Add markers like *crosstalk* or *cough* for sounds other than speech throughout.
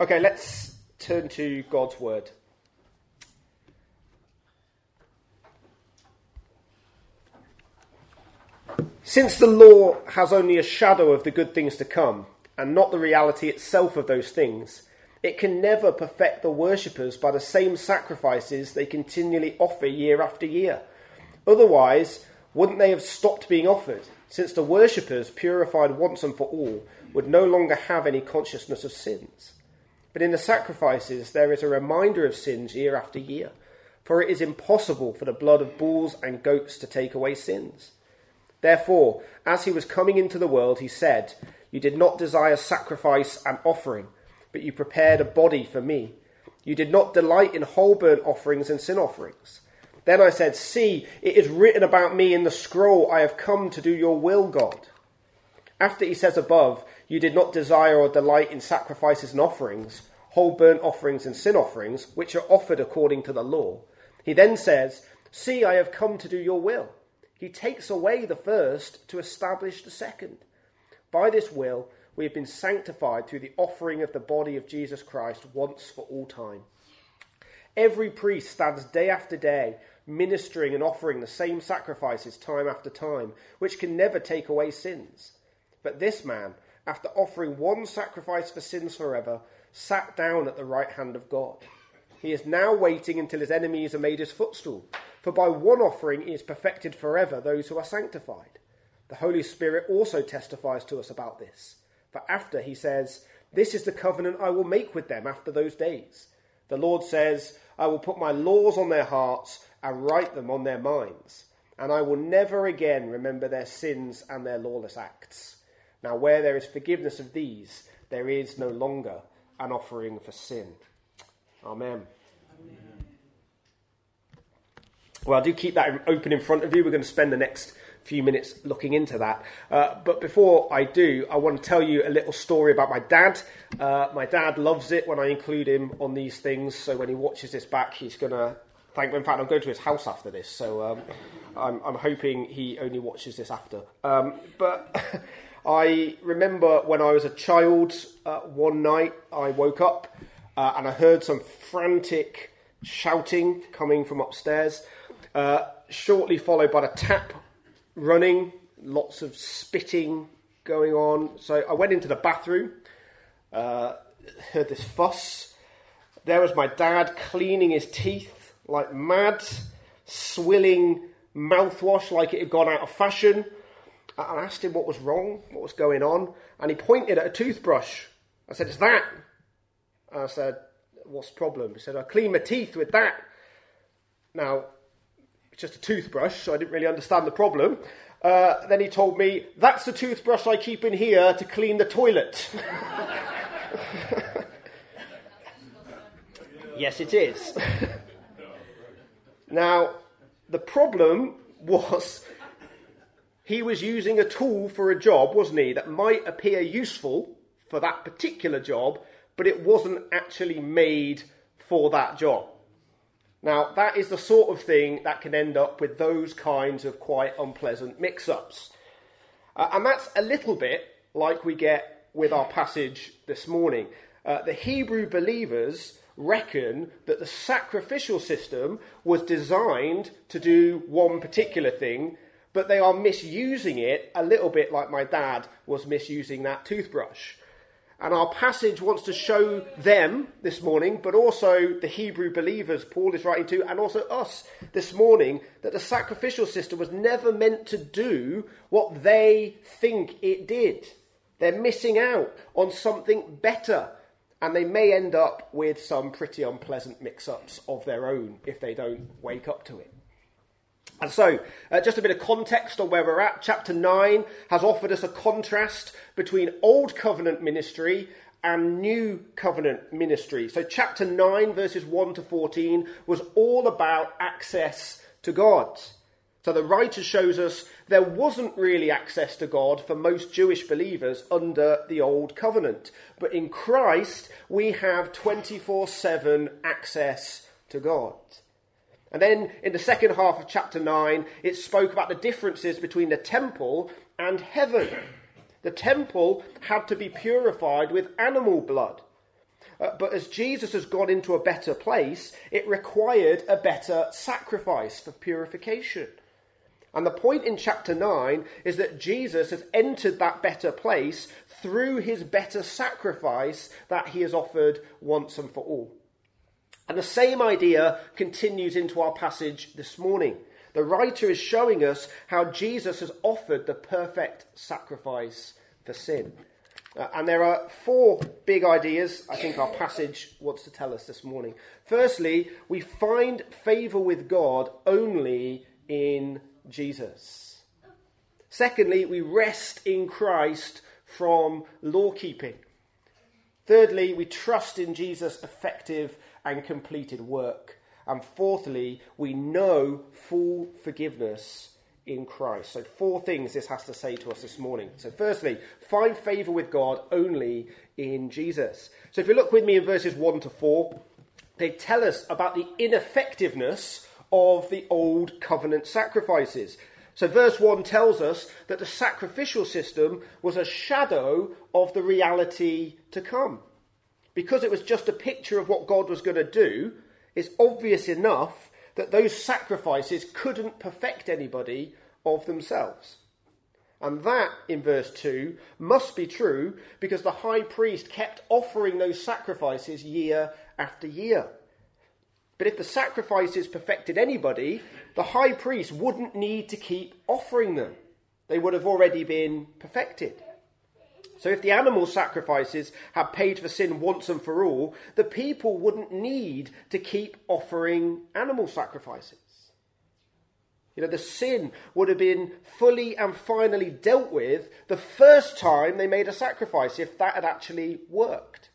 Okay, let's turn to God's Word. Since the law has only a shadow of the good things to come, and not the reality itself of those things, it can never perfect the worshippers by the same sacrifices they continually offer year after year. Otherwise, wouldn't they have stopped being offered, since the worshippers, purified once and for all, would no longer have any consciousness of sins? But in the sacrifices, there is a reminder of sins year after year, for it is impossible for the blood of bulls and goats to take away sins. Therefore, as he was coming into the world, he said, You did not desire sacrifice and offering, but you prepared a body for me. You did not delight in whole burnt offerings and sin offerings. Then I said, See, it is written about me in the scroll, I have come to do your will, God. After he says above, You did not desire or delight in sacrifices and offerings, whole burnt offerings and sin offerings, which are offered according to the law. He then says, See, I have come to do your will. He takes away the first to establish the second. By this will, we have been sanctified through the offering of the body of Jesus Christ once for all time. Every priest stands day after day ministering and offering the same sacrifices time after time, which can never take away sins. But this man, after offering one sacrifice for sins forever, sat down at the right hand of God. He is now waiting until his enemies are made his footstool. For by one offering he has perfected forever those who are sanctified. The Holy Spirit also testifies to us about this. For after he says, This is the covenant I will make with them after those days. The Lord says, I will put my laws on their hearts and write them on their minds, and I will never again remember their sins and their lawless acts. Now, where there is forgiveness of these, there is no longer an offering for sin. Amen. Well, I do keep that open in front of you. We're going to spend the next few minutes looking into that. Uh, but before I do, I want to tell you a little story about my dad. Uh, my dad loves it when I include him on these things. So when he watches this back, he's going to thank me. In fact, I'm going to his house after this. So um, I'm, I'm, hoping he only watches this after. Um, but *laughs* I remember when I was a child, uh, one night I woke up uh, and I heard some frantic shouting coming from upstairs. Uh, shortly followed by the tap running, lots of spitting going on. So I went into the bathroom, uh, heard this fuss. There was my dad cleaning his teeth like mad, swilling mouthwash like it had gone out of fashion. I asked him what was wrong, what was going on, and he pointed at a toothbrush. I said, It's that. I said, What's the problem? He said, I clean my teeth with that. Now, it's just a toothbrush, so I didn't really understand the problem. Uh, then he told me, That's the toothbrush I keep in here to clean the toilet. *laughs* yes, it is. *laughs* now, the problem was he was using a tool for a job, wasn't he, that might appear useful for that particular job, but it wasn't actually made for that job. Now, that is the sort of thing that can end up with those kinds of quite unpleasant mix ups. Uh, and that's a little bit like we get with our passage this morning. Uh, the Hebrew believers reckon that the sacrificial system was designed to do one particular thing, but they are misusing it a little bit like my dad was misusing that toothbrush. And our passage wants to show them this morning, but also the Hebrew believers Paul is writing to, and also us this morning, that the sacrificial system was never meant to do what they think it did. They're missing out on something better, and they may end up with some pretty unpleasant mix ups of their own if they don't wake up to it. And so, uh, just a bit of context on where we're at. Chapter 9 has offered us a contrast between Old Covenant ministry and New Covenant ministry. So, chapter 9, verses 1 to 14, was all about access to God. So, the writer shows us there wasn't really access to God for most Jewish believers under the Old Covenant. But in Christ, we have 24 7 access to God. And then in the second half of chapter 9, it spoke about the differences between the temple and heaven. The temple had to be purified with animal blood. Uh, but as Jesus has gone into a better place, it required a better sacrifice for purification. And the point in chapter 9 is that Jesus has entered that better place through his better sacrifice that he has offered once and for all. And the same idea continues into our passage this morning. The writer is showing us how Jesus has offered the perfect sacrifice for sin. Uh, and there are four big ideas I think our passage wants to tell us this morning. Firstly, we find favour with God only in Jesus. Secondly, we rest in Christ from law keeping. Thirdly, we trust in Jesus' effective and completed work. And fourthly, we know full forgiveness in Christ. So, four things this has to say to us this morning. So, firstly, find favour with God only in Jesus. So, if you look with me in verses 1 to 4, they tell us about the ineffectiveness of the old covenant sacrifices. So, verse 1 tells us that the sacrificial system was a shadow of the reality to come. Because it was just a picture of what God was going to do, it's obvious enough that those sacrifices couldn't perfect anybody of themselves. And that, in verse 2, must be true because the high priest kept offering those sacrifices year after year. But if the sacrifices perfected anybody, the high priest wouldn't need to keep offering them. They would have already been perfected. So if the animal sacrifices had paid for sin once and for all, the people wouldn't need to keep offering animal sacrifices. You know, the sin would have been fully and finally dealt with the first time they made a sacrifice, if that had actually worked.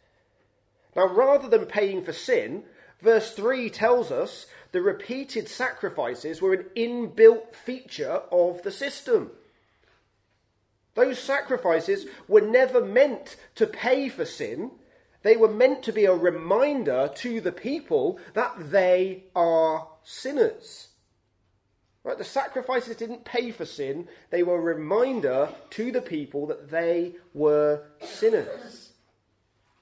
Now, rather than paying for sin, Verse 3 tells us the repeated sacrifices were an inbuilt feature of the system. Those sacrifices were never meant to pay for sin. They were meant to be a reminder to the people that they are sinners. Right? The sacrifices didn't pay for sin, they were a reminder to the people that they were sinners.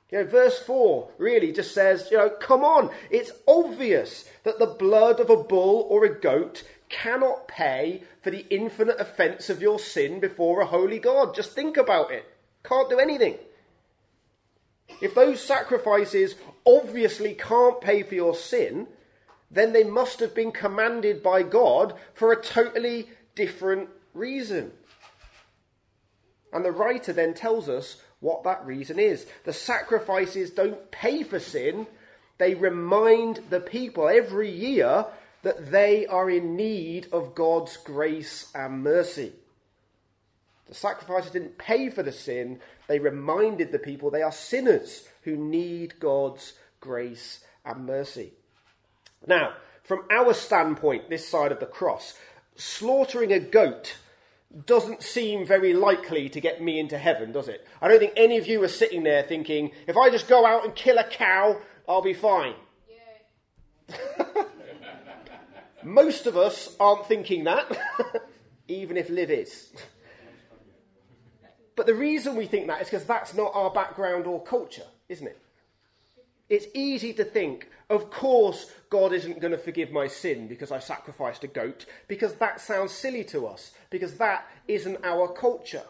You know, verse 4 really just says, you know, come on, it's obvious that the blood of a bull or a goat cannot pay for the infinite offence of your sin before a holy God. Just think about it. Can't do anything. If those sacrifices obviously can't pay for your sin, then they must have been commanded by God for a totally different reason. And the writer then tells us what that reason is. The sacrifices don't pay for sin, they remind the people every year that they are in need of God's grace and mercy. The sacrifices didn't pay for the sin, they reminded the people they are sinners who need God's grace and mercy. Now, from our standpoint, this side of the cross, slaughtering a goat doesn't seem very likely to get me into heaven, does it? I don't think any of you are sitting there thinking, if I just go out and kill a cow, I'll be fine. *laughs* Most of us aren't thinking that, *laughs* even if Liv is. but the reason we think that is because that's not our background or culture, isn't it? It's easy to think, of course, God isn't going to forgive my sin because I sacrificed a goat, because that sounds silly to us, because that isn't our culture.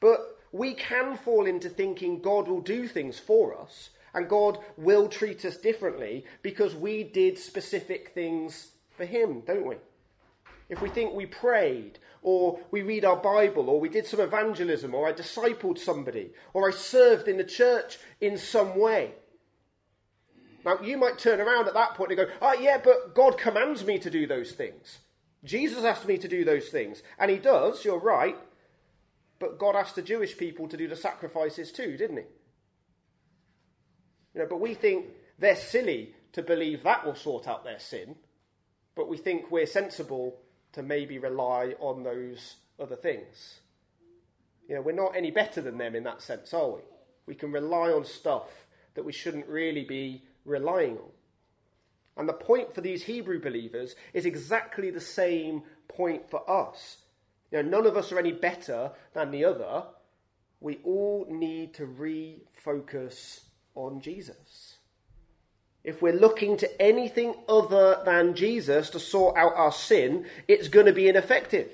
But we can fall into thinking God will do things for us and God will treat us differently because we did specific things for Him, don't we? If we think we prayed, or we read our Bible, or we did some evangelism, or I discipled somebody, or I served in the church in some way, now, you might turn around at that point and go, oh, yeah, but God commands me to do those things. Jesus asked me to do those things. And he does, you're right. But God asked the Jewish people to do the sacrifices too, didn't he? You know, but we think they're silly to believe that will sort out their sin. But we think we're sensible to maybe rely on those other things. You know, we're not any better than them in that sense, are we? We can rely on stuff that we shouldn't really be relying on. And the point for these Hebrew believers is exactly the same point for us. You know, none of us are any better than the other. We all need to refocus on Jesus. If we're looking to anything other than Jesus to sort out our sin, it's going to be ineffective.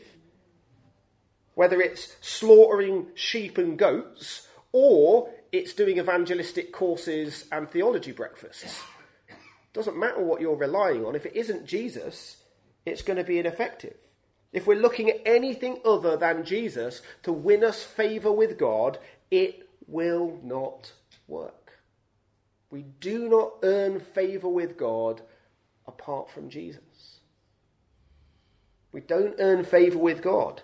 Whether it's slaughtering sheep and goats or it's doing evangelistic courses and theology breakfasts. Doesn't matter what you're relying on. If it isn't Jesus, it's going to be ineffective. If we're looking at anything other than Jesus to win us favour with God, it will not work. We do not earn favour with God apart from Jesus. We don't earn favour with God.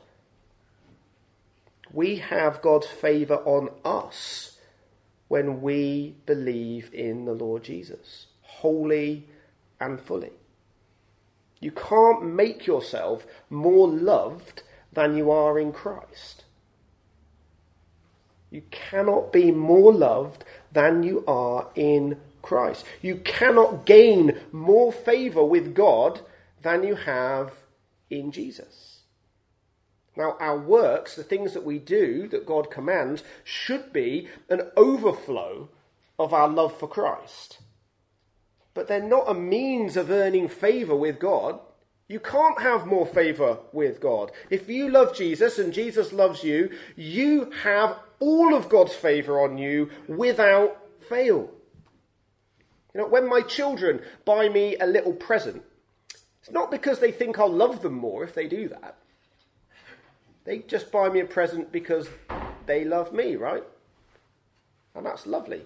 We have God's favour on us when we believe in the Lord Jesus, wholly and fully. You can't make yourself more loved than you are in Christ. You cannot be more loved than you are in Christ. You cannot gain more favour with God than you have in Jesus. Now, our works, the things that we do that God commands, should be an overflow of our love for Christ. But they're not a means of earning favour with God. You can't have more favour with God. If you love Jesus and Jesus loves you, you have all of God's favour on you without fail. You know, when my children buy me a little present, it's not because they think I'll love them more if they do that. They just buy me a present because they love me, right? And that's lovely.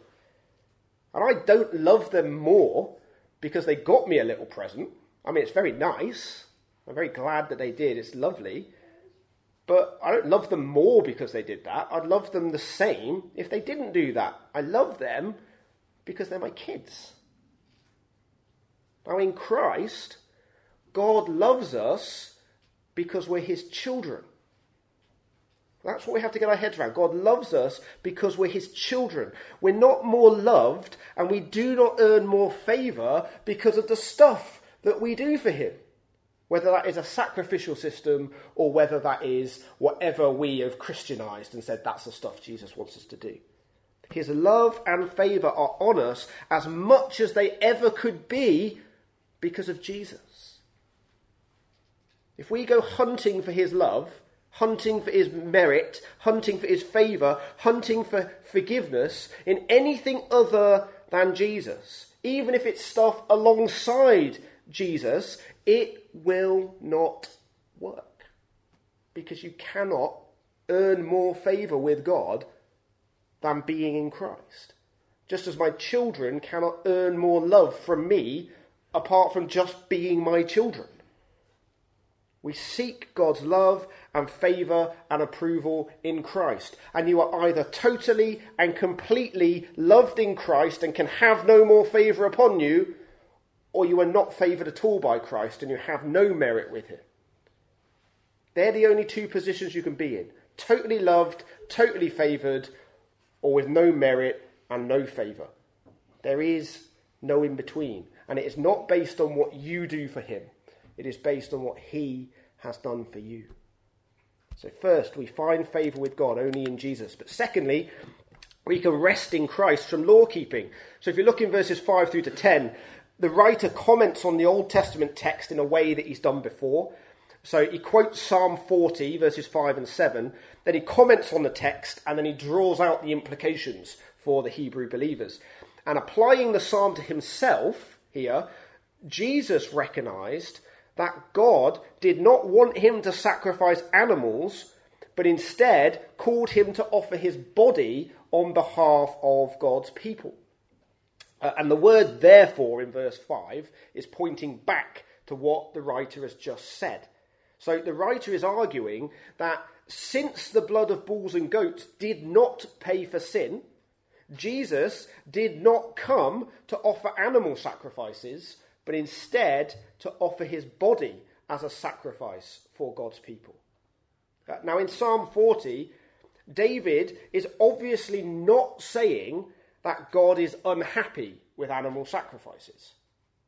And I don't love them more because they got me a little present. I mean, it's very nice. I'm very glad that they did. It's lovely. But I don't love them more because they did that. I'd love them the same if they didn't do that. I love them because they're my kids. Now, in Christ, God loves us because we're his children. That's what we have to get our heads around. God loves us because we're his children. We're not more loved and we do not earn more favour because of the stuff that we do for him whether that is a sacrificial system or whether that is whatever we have Christianized and said that's the stuff Jesus wants us to do. His love and favour are on us as much as they ever could be because of Jesus. If we go hunting for his love, hunting for his merit, hunting for his favour, hunting for forgiveness in anything other than Jesus, even if it's stuff alongside Jesus, it will not work. Because you cannot earn more favour with God than being in Christ. Just as my children cannot earn more love from me apart from just being my children. We seek God's love and favour and approval in Christ. And you are either totally and completely loved in Christ and can have no more favour upon you, or you are not favoured at all by Christ and you have no merit with Him. They're the only two positions you can be in totally loved, totally favoured, or with no merit and no favour. There is no in between. And it is not based on what you do for Him, it is based on what He has done for you. So, first, we find favour with God only in Jesus. But secondly, we can rest in Christ from law keeping. So, if you look in verses 5 through to 10, the writer comments on the Old Testament text in a way that he's done before. So he quotes Psalm 40, verses 5 and 7, then he comments on the text, and then he draws out the implications for the Hebrew believers. And applying the psalm to himself here, Jesus recognized that God did not want him to sacrifice animals, but instead called him to offer his body on behalf of God's people. Uh, and the word therefore in verse 5 is pointing back to what the writer has just said. So the writer is arguing that since the blood of bulls and goats did not pay for sin, Jesus did not come to offer animal sacrifices, but instead to offer his body as a sacrifice for God's people. Uh, now, in Psalm 40, David is obviously not saying that God is unhappy with animal sacrifices.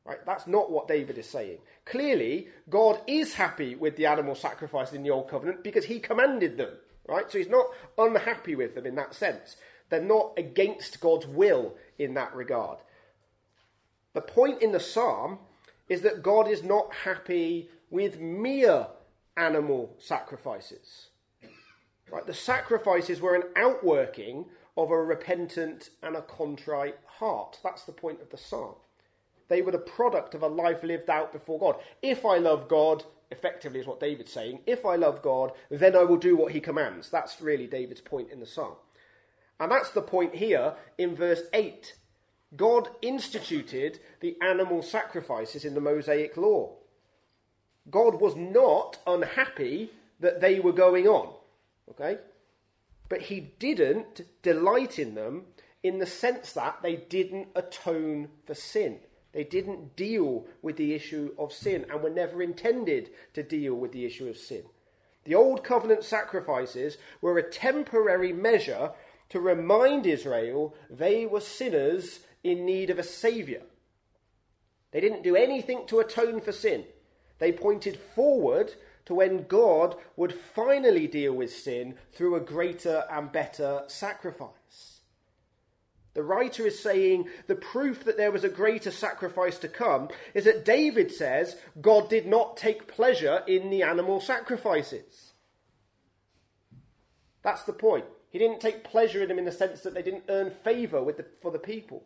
Right? That's not what David is saying. Clearly, God is happy with the animal sacrifices in the Old Covenant because he commanded them. Right? So he's not unhappy with them in that sense. They're not against God's will in that regard. The point in the psalm is that God is not happy with mere animal sacrifices. Right? The sacrifices were an outworking of a repentant and a contrite heart. That's the point of the psalm. They were the product of a life lived out before God. If I love God, effectively is what David's saying, if I love God, then I will do what he commands. That's really David's point in the psalm. And that's the point here in verse 8. God instituted the animal sacrifices in the Mosaic law. God was not unhappy that they were going on. Okay? But he didn't delight in them in the sense that they didn't atone for sin. They didn't deal with the issue of sin and were never intended to deal with the issue of sin. The Old Covenant sacrifices were a temporary measure to remind Israel they were sinners in need of a Saviour. They didn't do anything to atone for sin. They pointed forward to when God would finally deal with sin through a greater and better sacrifice. The writer is saying the proof that there was a greater sacrifice to come is that David says God did not take pleasure in the animal sacrifices. That's the point. He didn't take pleasure in them in the sense that they didn't earn favour the, for the people.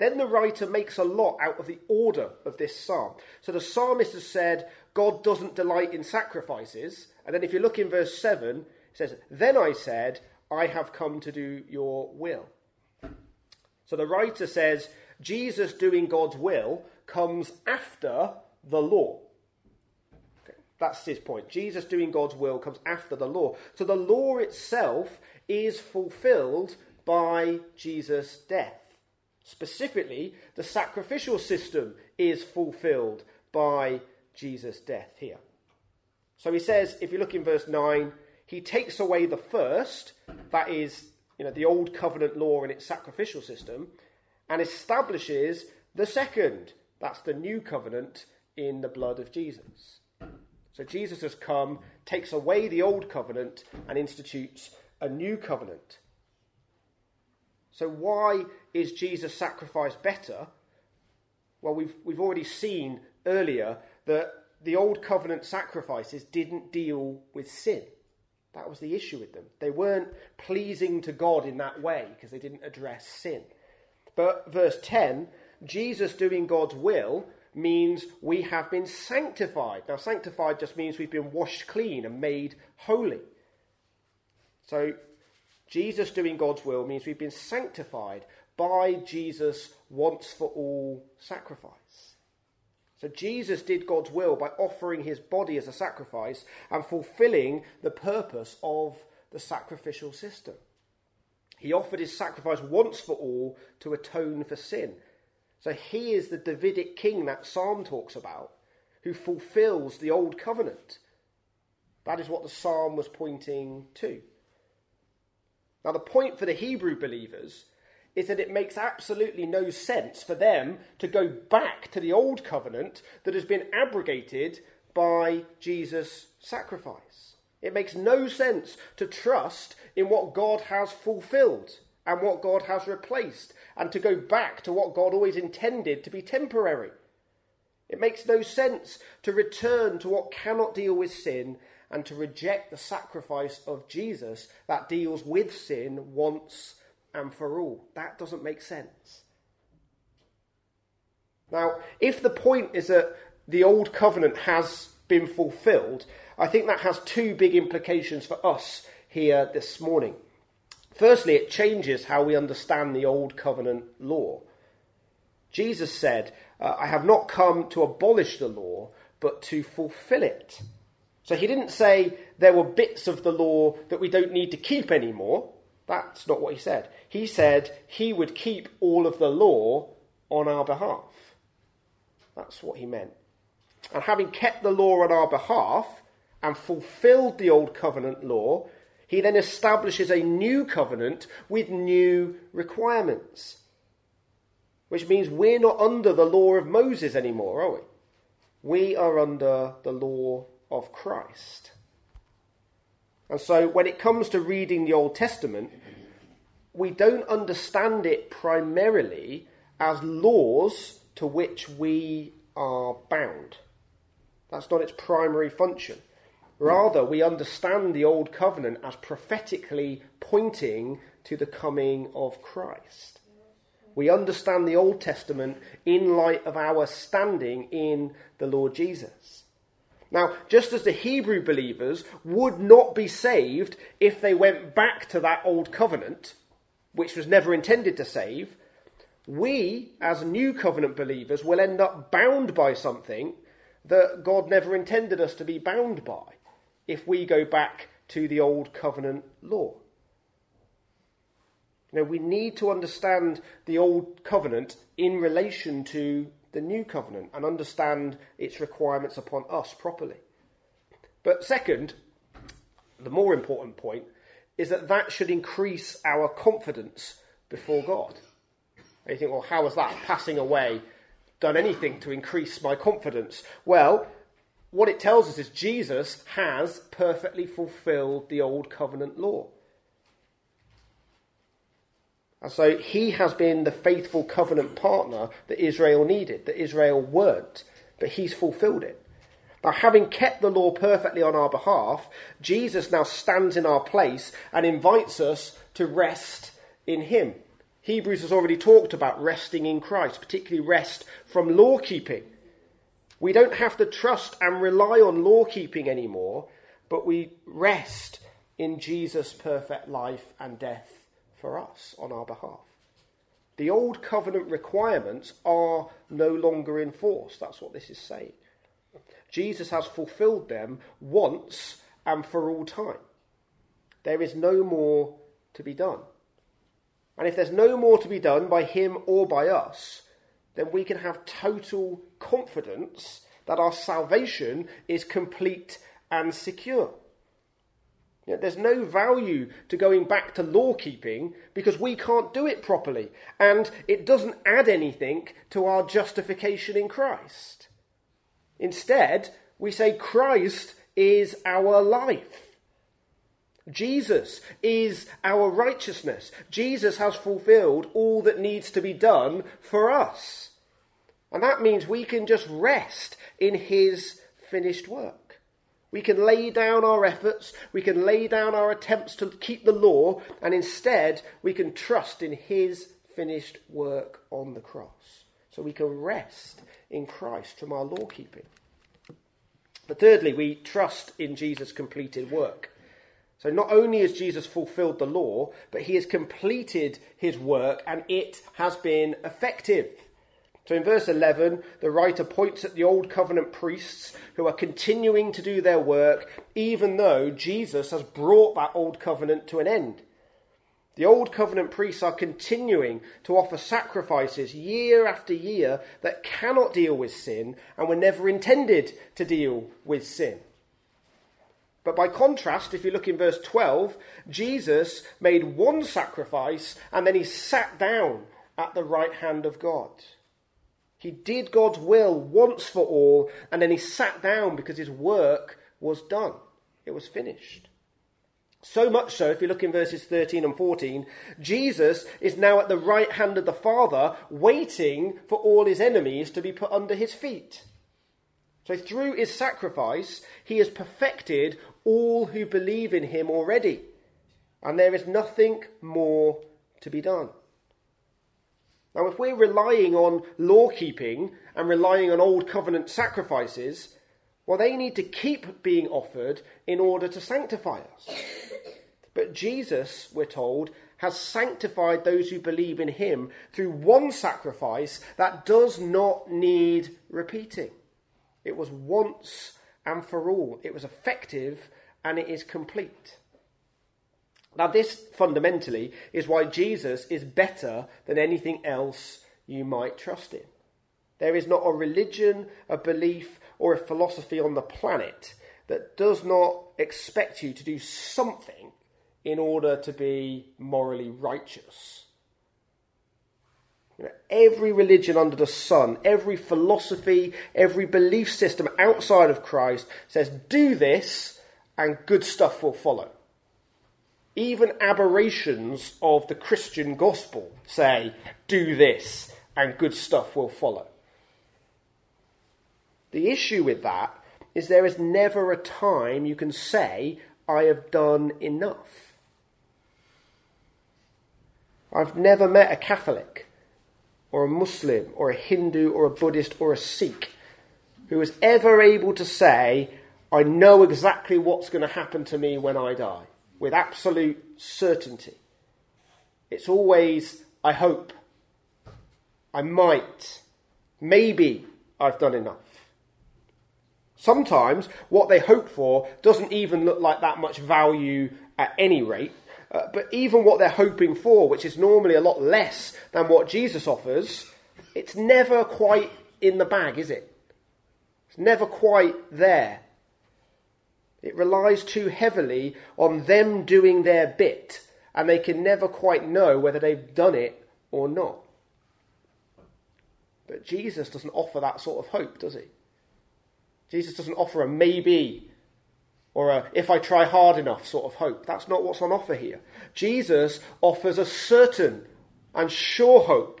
Then the writer makes a lot out of the order of this psalm. So the psalmist has said, God doesn't delight in sacrifices. And then if you look in verse 7, it says, Then I said, I have come to do your will. So the writer says, Jesus doing God's will comes after the law. Okay, that's his point. Jesus doing God's will comes after the law. So the law itself is fulfilled by Jesus' death. Specifically, the sacrificial system is fulfilled by Jesus' death here. So he says, if you look in verse 9, he takes away the first, that is, you know, the old covenant law and its sacrificial system, and establishes the second, that's the new covenant in the blood of Jesus. So Jesus has come, takes away the old covenant, and institutes a new covenant. So, why is Jesus' sacrifice better? Well, we've, we've already seen earlier that the old covenant sacrifices didn't deal with sin. That was the issue with them. They weren't pleasing to God in that way because they didn't address sin. But verse 10 Jesus doing God's will means we have been sanctified. Now, sanctified just means we've been washed clean and made holy. So, Jesus doing God's will means we've been sanctified by Jesus' once for all sacrifice. So Jesus did God's will by offering his body as a sacrifice and fulfilling the purpose of the sacrificial system. He offered his sacrifice once for all to atone for sin. So he is the Davidic king that psalm talks about, who fulfills the old covenant. That is what the psalm was pointing to. Now, the point for the Hebrew believers is that it makes absolutely no sense for them to go back to the old covenant that has been abrogated by Jesus' sacrifice. It makes no sense to trust in what God has fulfilled and what God has replaced and to go back to what God always intended to be temporary. It makes no sense to return to what cannot deal with sin and to reject the sacrifice of Jesus that deals with sin once and for all. That doesn't make sense. Now, if the point is that the old covenant has been fulfilled, I think that has two big implications for us here this morning. Firstly, it changes how we understand the old covenant law. Jesus said, uh, I have not come to abolish the law, but to fulfill it. So he didn't say there were bits of the law that we don't need to keep anymore. That's not what he said. He said he would keep all of the law on our behalf. That's what he meant. And having kept the law on our behalf and fulfilled the old covenant law, he then establishes a new covenant with new requirements. Which means we're not under the law of Moses anymore, are we? We are under the law of Christ. And so when it comes to reading the Old Testament, we don't understand it primarily as laws to which we are bound. That's not its primary function. Rather, we understand the Old Covenant as prophetically pointing to the coming of Christ. We understand the Old Testament in light of our standing in the Lord Jesus. Now, just as the Hebrew believers would not be saved if they went back to that Old Covenant, which was never intended to save, we, as New Covenant believers, will end up bound by something that God never intended us to be bound by if we go back to the Old Covenant law. Know, we need to understand the Old Covenant in relation to the New Covenant and understand its requirements upon us properly. But second, the more important point is that that should increase our confidence before God. And you think, well, how has that passing away done anything to increase my confidence? Well, what it tells us is Jesus has perfectly fulfilled the old covenant law. And so he has been the faithful covenant partner that Israel needed, that Israel weren't, but he's fulfilled it. Now, having kept the law perfectly on our behalf, Jesus now stands in our place and invites us to rest in him. Hebrews has already talked about resting in Christ, particularly rest from law keeping. We don't have to trust and rely on law keeping anymore, but we rest in Jesus' perfect life and death for us on our behalf. The old covenant requirements are no longer in force. That's what this is saying. Jesus has fulfilled them once and for all time. There is no more to be done. And if there's no more to be done by him or by us, then we can have total confidence that our salvation is complete and secure. You know, there's no value to going back to law keeping because we can't do it properly, and it doesn't add anything to our justification in Christ. Instead, we say Christ is our life. Jesus is our righteousness. Jesus has fulfilled all that needs to be done for us. And that means we can just rest in his finished work. We can lay down our efforts, we can lay down our attempts to keep the law, and instead we can trust in His finished work on the cross. So we can rest in Christ from our law keeping. But thirdly, we trust in Jesus' completed work. So not only has Jesus fulfilled the law, but he has completed his work and it has been effective. So in verse 11, the writer points at the Old Covenant priests who are continuing to do their work, even though Jesus has brought that Old Covenant to an end. The Old Covenant priests are continuing to offer sacrifices year after year that cannot deal with sin and were never intended to deal with sin. But by contrast, if you look in verse 12, Jesus made one sacrifice and then he sat down at the right hand of God. He did God's will once for all, and then he sat down because his work was done. It was finished. So much so, if you look in verses 13 and 14, Jesus is now at the right hand of the Father, waiting for all his enemies to be put under his feet. So through his sacrifice, he has perfected all who believe in him already. And there is nothing more to be done. Now, if we're relying on law keeping and relying on old covenant sacrifices, well, they need to keep being offered in order to sanctify us. But Jesus, we're told, has sanctified those who believe in him through one sacrifice that does not need repeating. It was once and for all, it was effective and it is complete. Now, this fundamentally is why Jesus is better than anything else you might trust in. There is not a religion, a belief, or a philosophy on the planet that does not expect you to do something in order to be morally righteous. You know, every religion under the sun, every philosophy, every belief system outside of Christ says, do this and good stuff will follow. Even aberrations of the Christian gospel say, do this and good stuff will follow. The issue with that is there is never a time you can say, I have done enough. I've never met a Catholic or a Muslim or a Hindu or a Buddhist or a Sikh who was ever able to say, I know exactly what's going to happen to me when I die with absolute certainty. It's always, I hope, I might, maybe I've done enough. Sometimes what they hope for doesn't even look like that much value at any rate. Uh, but even what they're hoping for, which is normally a lot less than what Jesus offers, it's never quite in the bag, is it? It's never quite there. It relies too heavily on them doing their bit, and they can never quite know whether they've done it or not. But Jesus doesn't offer that sort of hope, does he? Jesus doesn't offer a maybe or a if I try hard enough sort of hope. That's not what's on offer here. Jesus offers a certain and sure hope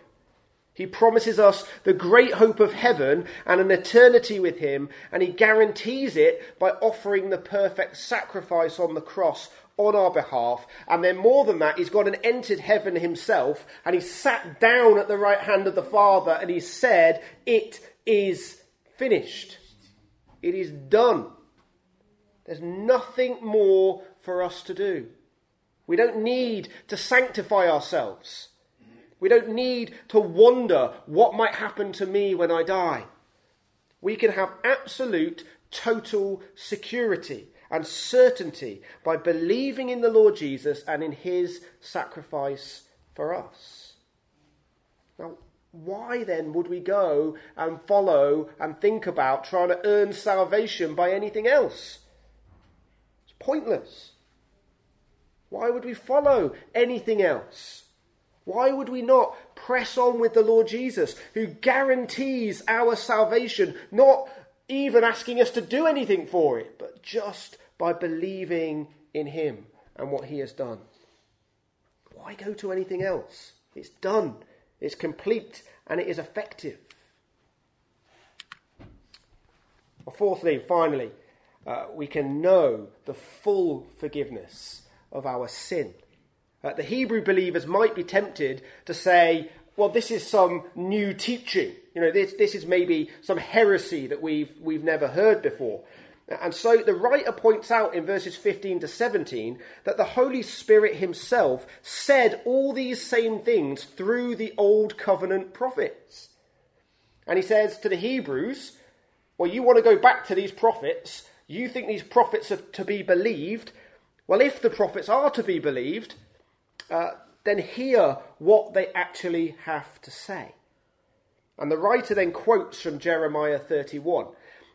he promises us the great hope of heaven and an eternity with Him, and He guarantees it by offering the perfect sacrifice on the cross on our behalf. And then, more than that, He's gone and entered heaven Himself, and He sat down at the right hand of the Father, and He said, It is finished. It is done. There's nothing more for us to do. We don't need to sanctify ourselves. We don't need to wonder what might happen to me when I die. We can have absolute, total security and certainty by believing in the Lord Jesus and in his sacrifice for us. Now, why then would we go and follow and think about trying to earn salvation by anything else? It's pointless. Why would we follow anything else? Why would we not press on with the Lord Jesus, who guarantees our salvation, not even asking us to do anything for it, but just by believing in Him and what He has done? Why go to anything else? It's done, it's complete, and it is effective. Well, fourthly, finally, uh, we can know the full forgiveness of our sin. Uh, the Hebrew believers might be tempted to say, well, this is some new teaching. You know, this, this is maybe some heresy that we've, we've never heard before. And so the writer points out in verses 15 to 17 that the Holy Spirit himself said all these same things through the Old Covenant prophets. And he says to the Hebrews, well, you want to go back to these prophets. You think these prophets are to be believed. Well, if the prophets are to be believed, uh, then hear what they actually have to say. And the writer then quotes from Jeremiah 31.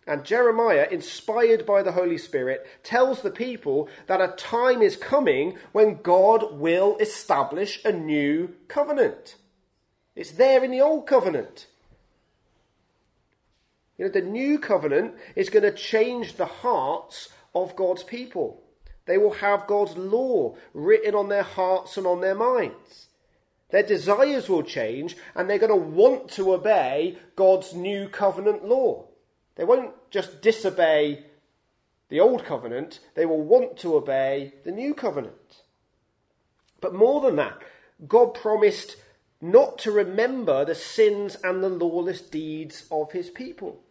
And Jeremiah, inspired by the Holy Spirit, tells the people that a time is coming when God will establish a new covenant. It's there in the old covenant. You know, the new covenant is going to change the hearts of God's people. They will have God's law written on their hearts and on their minds. Their desires will change and they're going to want to obey God's new covenant law. They won't just disobey the old covenant, they will want to obey the new covenant. But more than that, God promised not to remember the sins and the lawless deeds of his people.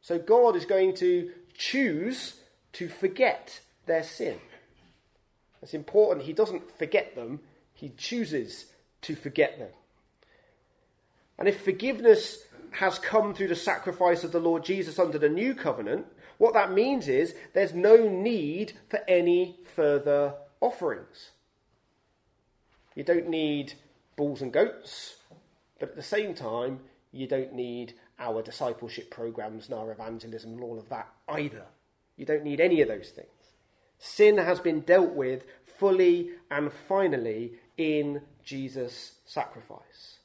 So God is going to choose to forget their sin. It's important. He doesn't forget them, he chooses to forget them. And if forgiveness has come through the sacrifice of the Lord Jesus under the new covenant, what that means is there's no need for any further offerings. You don't need bulls and goats, but at the same time, you don't need our discipleship programs and our evangelism and all of that either. You don't need any of those things. Sin has been dealt with fully and finally in Jesus' sacrifice.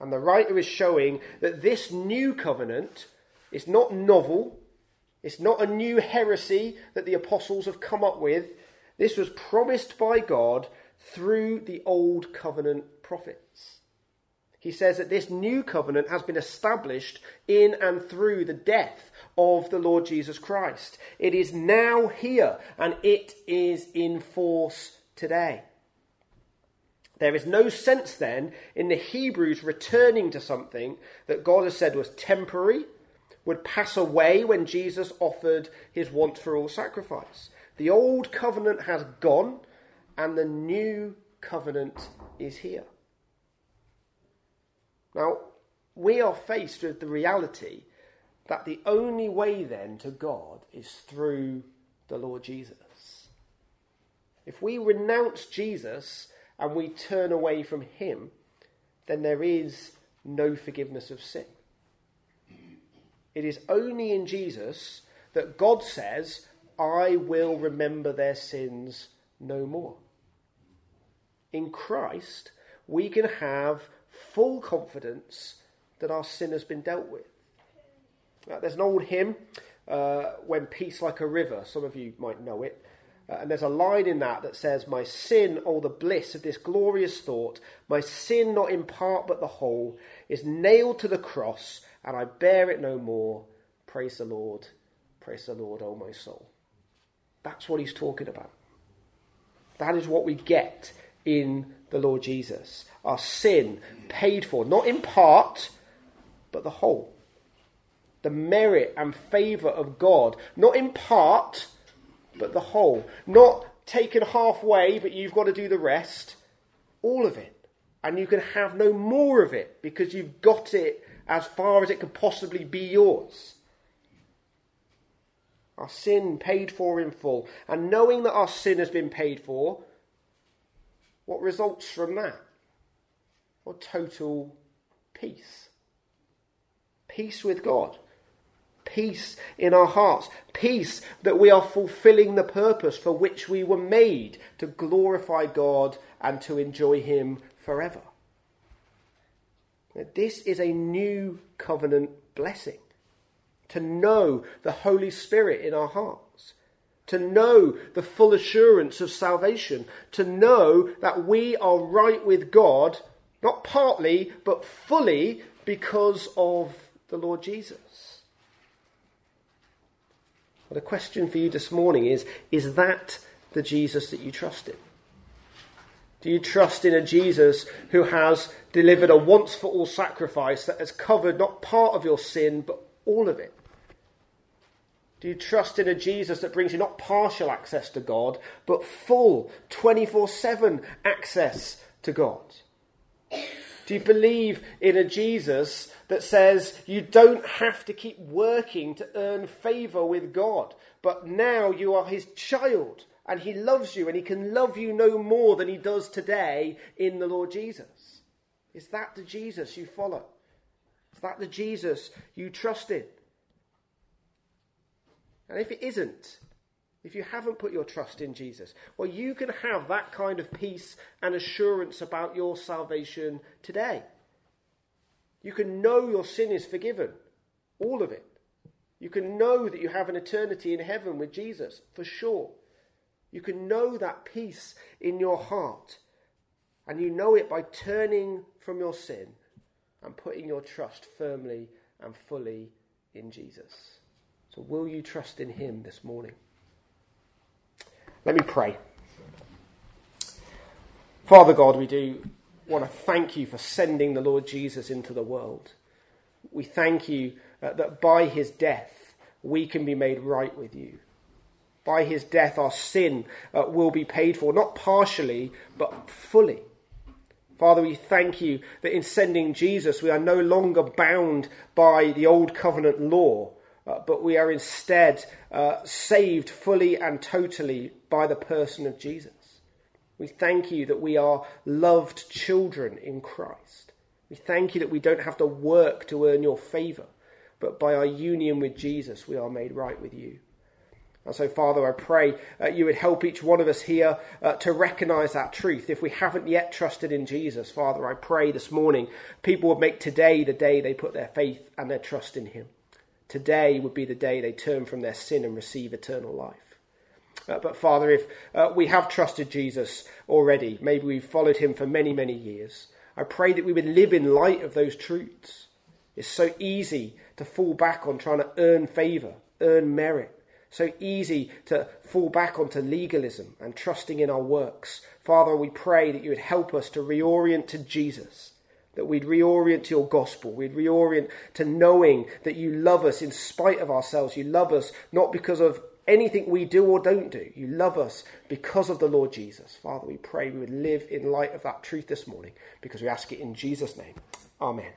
And the writer is showing that this new covenant is not novel, it's not a new heresy that the apostles have come up with. This was promised by God through the old covenant prophets. He says that this new covenant has been established in and through the death of the Lord Jesus Christ. It is now here and it is in force today. There is no sense then in the Hebrews returning to something that God has said was temporary, would pass away when Jesus offered his once for all sacrifice. The old covenant has gone and the new covenant is here. Now, we are faced with the reality that the only way then to God is through the Lord Jesus. If we renounce Jesus and we turn away from him, then there is no forgiveness of sin. It is only in Jesus that God says, I will remember their sins no more. In Christ, we can have full confidence that our sin has been dealt with. Uh, there's an old hymn, uh, When Peace Like a River, some of you might know it. Uh, and there's a line in that that says, My sin, oh, the bliss of this glorious thought, my sin, not in part but the whole, is nailed to the cross, and I bear it no more. Praise the Lord, praise the Lord, oh, my soul. That's what he's talking about. That is what we get in the Lord Jesus. Our sin paid for, not in part, but the whole. The merit and favour of God, not in part, but the whole. Not taken halfway, but you've got to do the rest. All of it. And you can have no more of it because you've got it as far as it could possibly be yours. Our sin paid for in full. And knowing that our sin has been paid for, what results from that? Well, total peace. Peace with God peace in our hearts, peace that we are fulfilling the purpose for which we were made to glorify God and to enjoy Him forever. This is a new covenant blessing. To know the Holy Spirit in our hearts, to know the full assurance of salvation, to know that we are right with God, not partly, but fully because of the Lord Jesus. The question for you this morning is Is that the Jesus that you trust in? Do you trust in a Jesus who has delivered a once for all sacrifice that has covered not part of your sin, but all of it? Do you trust in a Jesus that brings you not partial access to God, but full 24 7 access to God? Do you believe in a Jesus that says you don't have to keep working to earn favour with God, but now you are his child and he loves you and he can love you no more than he does today in the Lord Jesus? Is that the Jesus you follow? Is that the Jesus you trust in? And if it isn't, if you haven't put your trust in Jesus, well, you can have that kind of peace and assurance about your salvation today. You can know your sin is forgiven, all of it. You can know that you have an eternity in heaven with Jesus, for sure. You can know that peace in your heart. And you know it by turning from your sin and putting your trust firmly and fully in Jesus. So, will you trust in Him this morning? Let me pray. Father God, we do want to thank you for sending the Lord Jesus into the world. We thank you uh, that by his death we can be made right with you. By his death, our sin uh, will be paid for, not partially, but fully. Father, we thank you that in sending Jesus, we are no longer bound by the old covenant law, uh, but we are instead uh, saved fully and totally by the person of Jesus. We thank you that we are loved children in Christ. We thank you that we don't have to work to earn your favour, but by our union with Jesus, we are made right with you. And so, Father, I pray uh, you would help each one of us here uh, to recognize that truth. If we haven't yet trusted in Jesus, Father, I pray this morning people would make today the day they put their faith and their trust in Him. Today would be the day they turn from their sin and receive eternal life. Uh, but Father, if uh, we have trusted Jesus already, maybe we've followed him for many, many years, I pray that we would live in light of those truths. It's so easy to fall back on trying to earn favour, earn merit. So easy to fall back onto legalism and trusting in our works. Father, we pray that you would help us to reorient to Jesus, that we'd reorient to your gospel, we'd reorient to knowing that you love us in spite of ourselves. You love us not because of anything we do or don't do. You love us because of the Lord Jesus. Father, we pray we would live in light of that truth this morning because we ask it in Jesus' name. Amen.